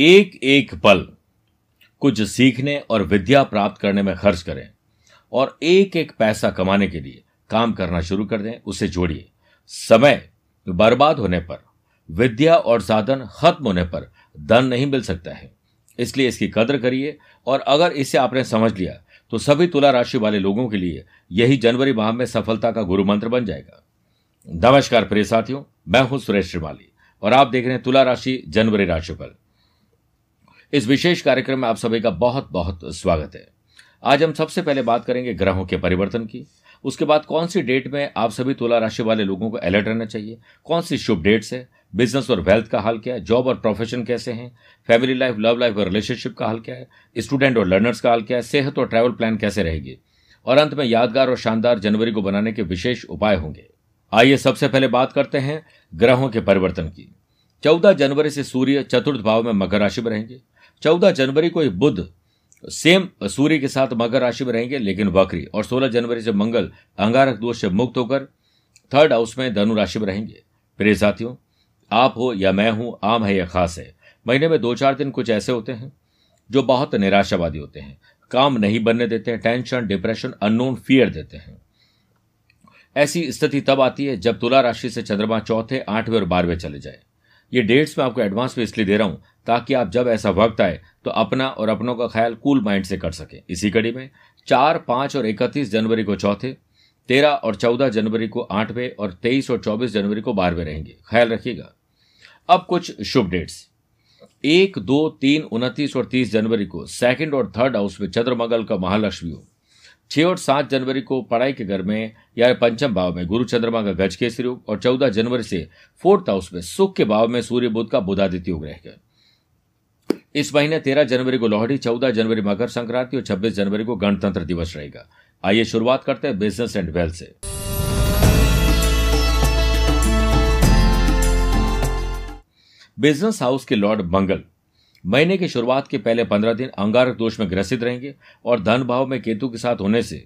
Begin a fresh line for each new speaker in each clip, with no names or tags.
एक एक पल कुछ सीखने और विद्या प्राप्त करने में खर्च करें और एक एक पैसा कमाने के लिए काम करना शुरू कर दें, उसे जोड़िए। समय बर्बाद होने पर, विद्या और साधन खत्म होने पर धन नहीं मिल सकता है। इसलिए इसकी कदर करिए और अगर इसे आपने समझ लिया तो सभी तुला राशि वाले लोगों के लिए यही जनवरी माह में सफलता का गुरु मंत्र बन जाएगा। नमस्कार प्रिय साथियों, मैं हूँ सुरेश श्रीमाली और आप देख रहे हैं तुला राशि जनवरी राशिफल। इस विशेष कार्यक्रम में आप सभी का बहुत बहुत स्वागत है। आज हम सबसे पहले बात करेंगे ग्रहों के परिवर्तन की। उसके बाद कौन सी डेट में आप सभी तुला राशि वाले लोगों को अलर्ट रहना चाहिए? कौन सी शुभ डेट्स है? बिज़नेस और वेल्थ का हाल क्या है? जॉब और प्रोफेशन कैसे हैं? फैमिली लाइफ, लव लाइफ और रिलेशनशिप का हाल क्या है? स्टूडेंट और लर्नर्स का हाल क्या है? सेहत और ट्रैवल प्लान कैसे रहेगी? और अंत में यादगार और शानदार जनवरी को बनाने के विशेष उपाय होंगे। आइए सबसे पहले बात करते हैं ग्रहों के परिवर्तन की। चौदह जनवरी से सूर्य चतुर्थ भाव में मकर राशि में रहेंगे। चौदह जनवरी को ये बुद्ध सेम सूर्य के साथ मकर राशि में रहेंगे, लेकिन वक्री। और सोलह जनवरी से मंगल, अंगारक दोष से मुक्त होकर थर्ड हाउस में धनु राशि में रहेंगे। प्रिय साथियों, आप हो या मैं हूँ, आम है या खास है, महीने में दो चार दिन कुछ ऐसे होते हैं जो बहुत निराशावादी होते हैं। काम नहीं बनने देते हैं, टेंशन, डिप्रेशन, अननोन, फियर देते हैं। ऐसी स्थिति तब आती है जब तुला राशि से चंद्रमा चौथे, आठवें और बारहवें चले जाए। ये डेट्स मैं आपको एडवांस में इसलिए दे रहा हूँ ताकि आप जब ऐसा वक्त आए तो अपना और अपनों का ख्याल कूल माइंड से कर सके। इसी कड़ी में चार, पाँच और इकतीस जनवरी को चौथे, तेरह और चौदह जनवरी को आठवें और तेईस और चौबीस जनवरी को बारहवें रहेंगे। ख्याल रखिएगा। अब कुछ शुभ डेट्स। एक, दो, तीन, उनतीस और तीस जनवरी को सेकंड और थर्ड हाउस में चंद्रमंगल का महालक्ष्मी हो। छह और सात जनवरी को पढ़ाई के घर में या पंचम भाव में गुरु चंद्रमा का गज केसरी योग और चौदह जनवरी से फोर्थ हाउस में सुख के भाव में सूर्य बुद्ध का बुधादित्य योग रहेगा इस महीने तेरह जनवरी को लोहड़ी, चौदह जनवरी मकर संक्रांति और छब्बीस जनवरी को गणतंत्र दिवस रहेगा। आइए शुरुआत करते हैं बिज़नेस एंड वेल्थ से। बिज़नेस हाउस के लॉर्ड मंगल, महीने की शुरुआत के पहले पंद्रह दिन अंगारक दोष में ग्रसित रहेंगे और धन भाव में केतु के साथ होने से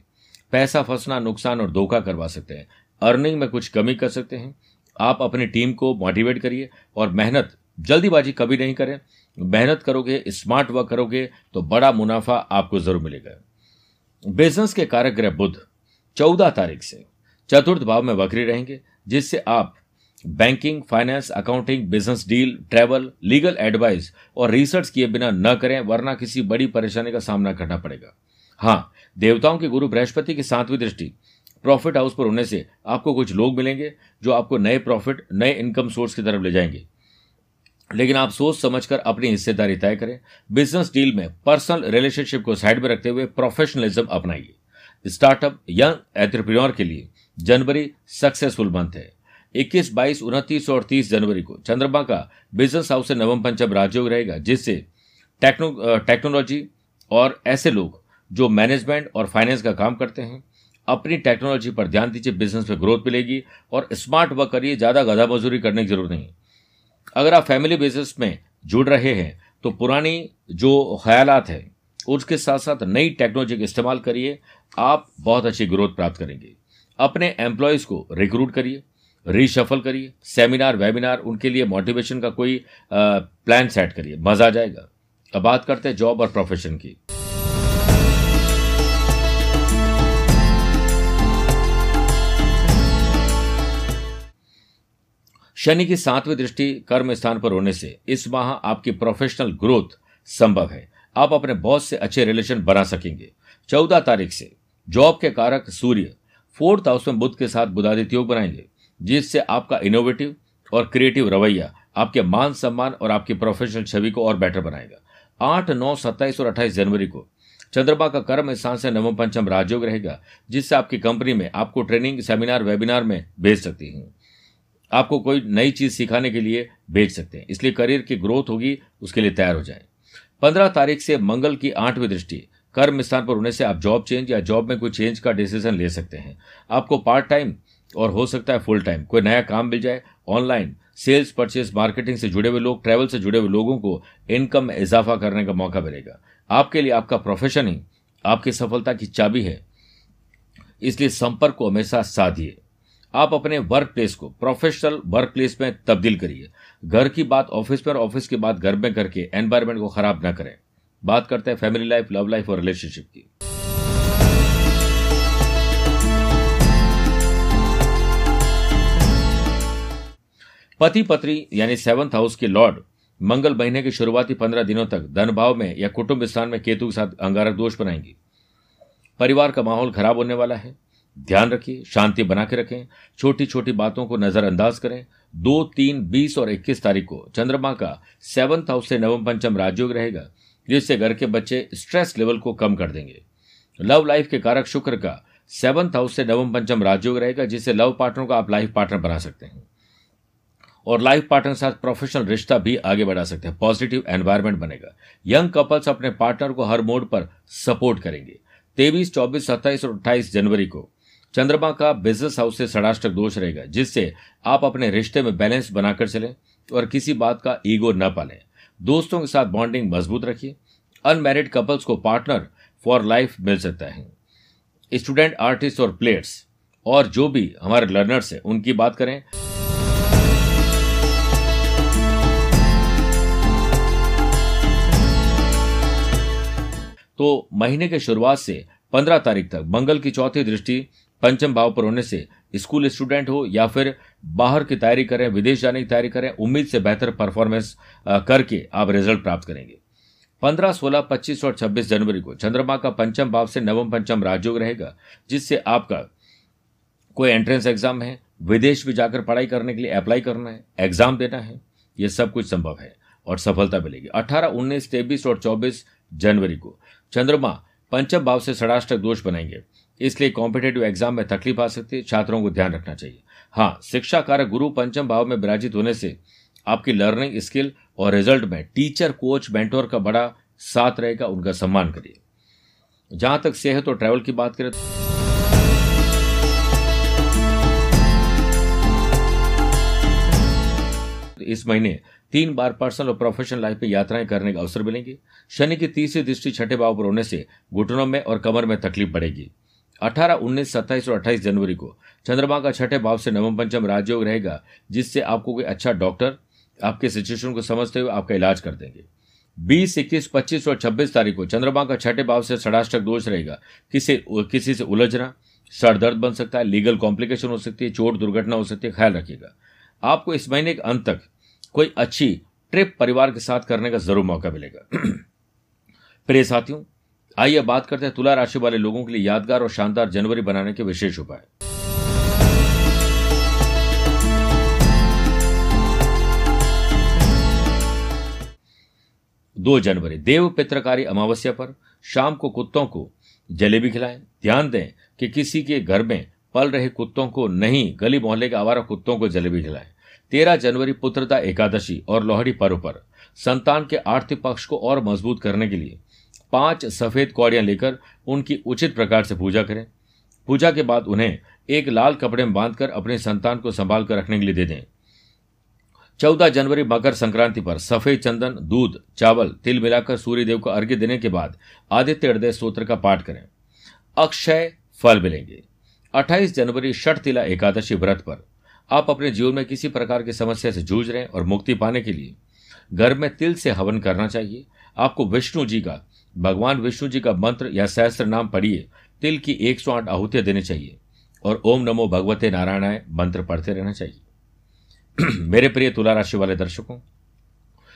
पैसा फंसना, नुकसान और धोखा करवा सकते हैं। अर्निंग में कुछ कमी कर सकते हैं। आप अपनी टीम को मोटिवेट करिए और मेहनत जल्दीबाजी कभी नहीं करें। मेहनत करोगे स्मार्ट वर्क करोगे तो बड़ा मुनाफा आपको ज़रूर मिलेगा। बिज़नेस के कारक ग्रह बुद्ध चौदह तारीख से। चतुर्थ भाव में वक्री रहेंगे, जिससे आप banking finance accounting business deal travel legal advice और रिसर्च किए बिना न करें, वरना किसी बड़ी परेशानी का सामना करना पड़ेगा। हाँ देवताओं के गुरु बृहस्पति की सातवीं दृष्टि प्रॉफिट हाउस पर होने से आपको कुछ लोग मिलेंगे, जो आपको नए प्रॉफिट नए इनकम सोर्स की तरफ़ ले जाएँगे। लेकिन आप सोच समझकर अपनी हिस्सेदारी तय करें। बिज़नेस डील में पर्सनल रिलेशनशिप को साइड में रखते हुए प्रोफेशनलिज्म अपनाइए। स्टार्टअप यंग एंटरप्रेन्योर के लिए जनवरी सक्सेसफुल मंथ है। 21, 22, उनतीस और 30 जनवरी को चंद्रमा का बिज़नेस हाउस से नवम पंचम राजयोग रहेगा जिससे टेक्नो टेक्नोलॉजी और ऐसे लोग जो मैनेजमेंट और फाइनेंस का काम करते हैं अपनी टेक्नोलॉजी पर ध्यान दीजिए बिज़नेस में ग्रोथ मिलेगी और स्मार्ट वर्क करिए ज़्यादा गधा मजूरी करने की ज़रूरत नहीं अगर आप फैमिली बेसिस में जुड़ रहे हैं तो पुरानी जो ख्यालात है, उसके साथ साथ नई टेक्नोलॉजी का इस्तेमाल करिए। आप बहुत अच्छी ग्रोथ प्राप्त करेंगे। अपने एम्प्लॉयज़ को रिक्रूट करिए रीशफल करिए। सेमिनार वेबिनार उनके लिए मोटिवेशन का कोई प्लान सेट करिए। मज़ा आ जाएगा। अब बात करते हैं जॉब और प्रोफेशन की। शनि की सातवीं दृष्टि कर्म स्थान पर होने से इस माह आपकी प्रोफेशनल ग्रोथ संभव है। आप अपने बॉस से अच्छे रिलेशन बना सकेंगे। चौदह तारीख से जॉब के कारक सूर्य फोर्थ हाउस में बुद्ध के साथ बुधादित्य योग बनाएँगे, जिससे आपका इनोवेटिव और क्रिएटिव रवैया, आपके मान सम्मान और आपकी प्रोफेशनल छवि को और बेटर बनाएगा। आठ, नौ, सत्ताईस और अट्ठाईस जनवरी को चंद्रमा का कर्म स्थान से नवम पंचम राजयोग रहेगा, जिससे आपकी कंपनी में आपको ट्रेनिंग सेमिनार वेबिनार में भेज सकती हूँ। आपको कोई नई चीज़ सिखाने के लिए भेज सकते हैं। इसलिए करियर की ग्रोथ होगी, उसके लिए तैयार हो जाए। पंद्रह तारीख से मंगल की आठवीं दृष्टि, कर्म स्थान पर होने से आप जॉब चेंज या जॉब में कोई चेंज का डिसीज़न ले सकते हैं। आपको पार्ट टाइम और हो सकता है फुल टाइम कोई नया काम मिल जाए, ऑनलाइन, सेल्स परचेस, मार्केटिंग से जुड़े हुए लोग, ट्रैवल से जुड़े हुए लोगों को इनकम में इजाफा करने का मौका मिलेगा। आपके लिए आपका प्रोफेशन ही, आपकी सफलता की चाबी है। इसलिए संपर्क को हमेशा साधिए। आप अपने वर्क प्लेस को प्रोफेशनल वर्क प्लेस में तब्दील करिए। घर की बात ऑफ़िस में और ऑफ़िस की बात घर में करके एनवायरमेंट को खराब ना करें। बात करते हैं फैमिली लाइफ लव लाइफ और रिलेशनशिप की। पति पत्नी, यानी सेवंथ हाउस के लॉर्ड मंगल महीने के शुरुआती पंद्रह दिनों तक धन भाव में या कुटुंब स्थान में केतु के साथ अंगारक दोष बनाएँगे। परिवार का माहौल खराब होने वाला है। ध्यान रखिए, शांति बना के रखें छोटी छोटी बातों को नजरअंदाज करें। दो, तीन, बीस और इक्कीस तारीख को चंद्रमा का सेवंथ हाउस से नवम पंचम राजयोग रहेगा, जिससे घर के बच्चे स्ट्रेस लेवल को कम कर देंगे। लव लाइफ के कारक शुक्र का सेवंथ हाउस से नवम पंचम राजयोग रहेगा, जिससे लव पार्टनर को आप लाइफ पार्टनर बना सकते हैं। और लाइफ पार्टनर के साथ प्रोफेशनल रिश्ता भी आगे बढ़ा सकते हैं, पॉजिटिव एनवायरमेंट बनेगा। यंग कपल्स अपने पार्टनर को हर मोड पर सपोर्ट करेंगे। तेईस, चौबीस, सत्ताईस और अट्ठाईस जनवरी को चंद्रमा का बिज़नेस हाउस से षडाष्टक दोष रहेगा, जिससे आप अपने रिश्ते में बैलेंस बनाकर चलें और किसी बात का ईगो न पालें। दोस्तों के साथ बॉन्डिंग मज़बूत रखिए। अनमैरिड कपल्स को पार्टनर फॉर लाइफ मिल सकता है। स्टूडेंट आर्टिस्ट और प्लेयर्स और जो भी हमारे लर्नर्स हैं, उनकी बात करें। तो महीने के शुरुआत से पंद्रह तारीख तक मंगल की चौथी दृष्टि पंचम भाव पर होने से स्कूल स्टूडेंट हो या फिर बाहर की तैयारी करें, विदेश जाने की तैयारी करें, उम्मीद से बेहतर परफॉर्मेंस करके आप रिज़ल्ट प्राप्त करेंगे। पंद्रह, सोलह, पच्चीस और छब्बीस जनवरी को चंद्रमा का पंचम भाव से नवम पंचम राजयोग रहेगा, जिससे आपका कोई एंट्रेंस एग्ज़ाम है। विदेश भी जाकर पढ़ाई करने के लिए अप्लाई करना है, एग्ज़ाम देना है यह सब कुछ संभव है और सफलता मिलेगी। अठारह, उन्नीस, तेईस और चौबीस जनवरी को चंद्रमा पंचम भाव से षडाष्टक दोष बनाएँगे। इसलिए कॉम्पिटेटिव एग्ज़ाम में तकलीफ़ आ सकती है, छात्रों को ध्यान रखना चाहिए। हाँ शिक्षा कारक गुरु पंचम भाव में विराजित होने से आपकी लर्निंग स्किल और रिज़ल्ट में टीचर कोच मेंटोर का बड़ा साथ रहेगा, उनका सम्मान करिए। जहाँ तक सेहत और ट्रैवल की बात करें तो इस महीने तीन बार पर्सनल और प्रोफेशनल लाइफ में यात्राएँ करने का अवसर मिलेंगे। शनि की तीसरी दृष्टि छठे भाव पर होने से घुटनों में और कमर में तकलीफ़ बढ़ेगी। अठारह, उन्नीस, सत्ताईस और अट्ठाईस जनवरी को। चंद्रमा का छठे भाव से नवम पंचम राजयोग रहेगा, जिससे आपको कोई अच्छा डॉक्टर आपके सिचुएशन को समझते हुए आपका इलाज कर देंगे। बीस, इक्कीस, पच्चीस और छब्बीस तारीख को चंद्रमा का छठे भाव से षडाष्टक दोष रहेगा। किसी किसी से उलझना, सर दर्द बन सकता है लीगल कॉम्प्लिकेशन हो सकती है, चोट, दुर्घटना हो सकती है, ख्याल रखिएगा। आपको इस महीने के अंत तक कोई अच्छी ट्रिप परिवार के साथ करने का ज़रूर मौका मिलेगा। प्रिय साथियों आइए बात करते हैं तुला राशि वाले लोगों के लिए यादगार और शानदार जनवरी बनाने के विशेष उपाय। दो जनवरी, देव पित्रकारी अमावस्या पर शाम को कुत्तों को जलेबी खिलाएँ। ध्यान दें कि किसी के घर में पल रहे कुत्तों को नहीं, गली मोहल्ले के आवारा कुत्तों को जलेबी खिलाएँ। तेरह जनवरी, पुत्रता एकादशी और लोहड़ी पर्व पर संतान के आर्थिक पक्ष को और मज़बूत करने के लिए पाँच सफ़ेद कौड़ियाँ लेकर उनकी उचित प्रकार से पूजा करें। पूजा के बाद उन्हें एक लाल कपड़े में बांधकर अपने संतान को संभाल कर रखने के लिए दे दें। चौदह जनवरी मकर संक्रांति पर सफ़ेद चंदन, दूध, चावल, तिल मिलाकर सूर्य देव को अर्घ्य देने के बाद आदित्य हृदय स्त्रोत्र का पाठ करें। अक्षय फल मिलेंगे। 28 जनवरी षठ तिला एकादशी व्रत पर आप अपने जीवन में किसी प्रकार की समस्या से जूझ रहे हैं और मुक्ति पाने के लिए घर में तिल से हवन करना चाहिए। आपको विष्णु जी का भगवान विष्णु जी का मंत्र या सहस्त्र नाम पढ़िए, तिल की एक सौ आठ आहुतियाँ देनी चाहिए, और ओम नमो भगवते नारायणाय मंत्र पढ़ते रहना चाहिए। मेरे प्रिय तुला राशि वाले दर्शकों,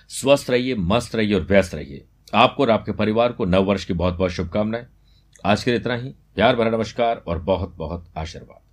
स्वस्थ रहिए, मस्त रहिए और व्यस्त रहिए। आपको और आपके परिवार को नव वर्ष की बहुत बहुत शुभकामनाएँ। आज के लिए इतना ही। प्यार भरा नमस्कार और बहुत बहुत आशीर्वाद।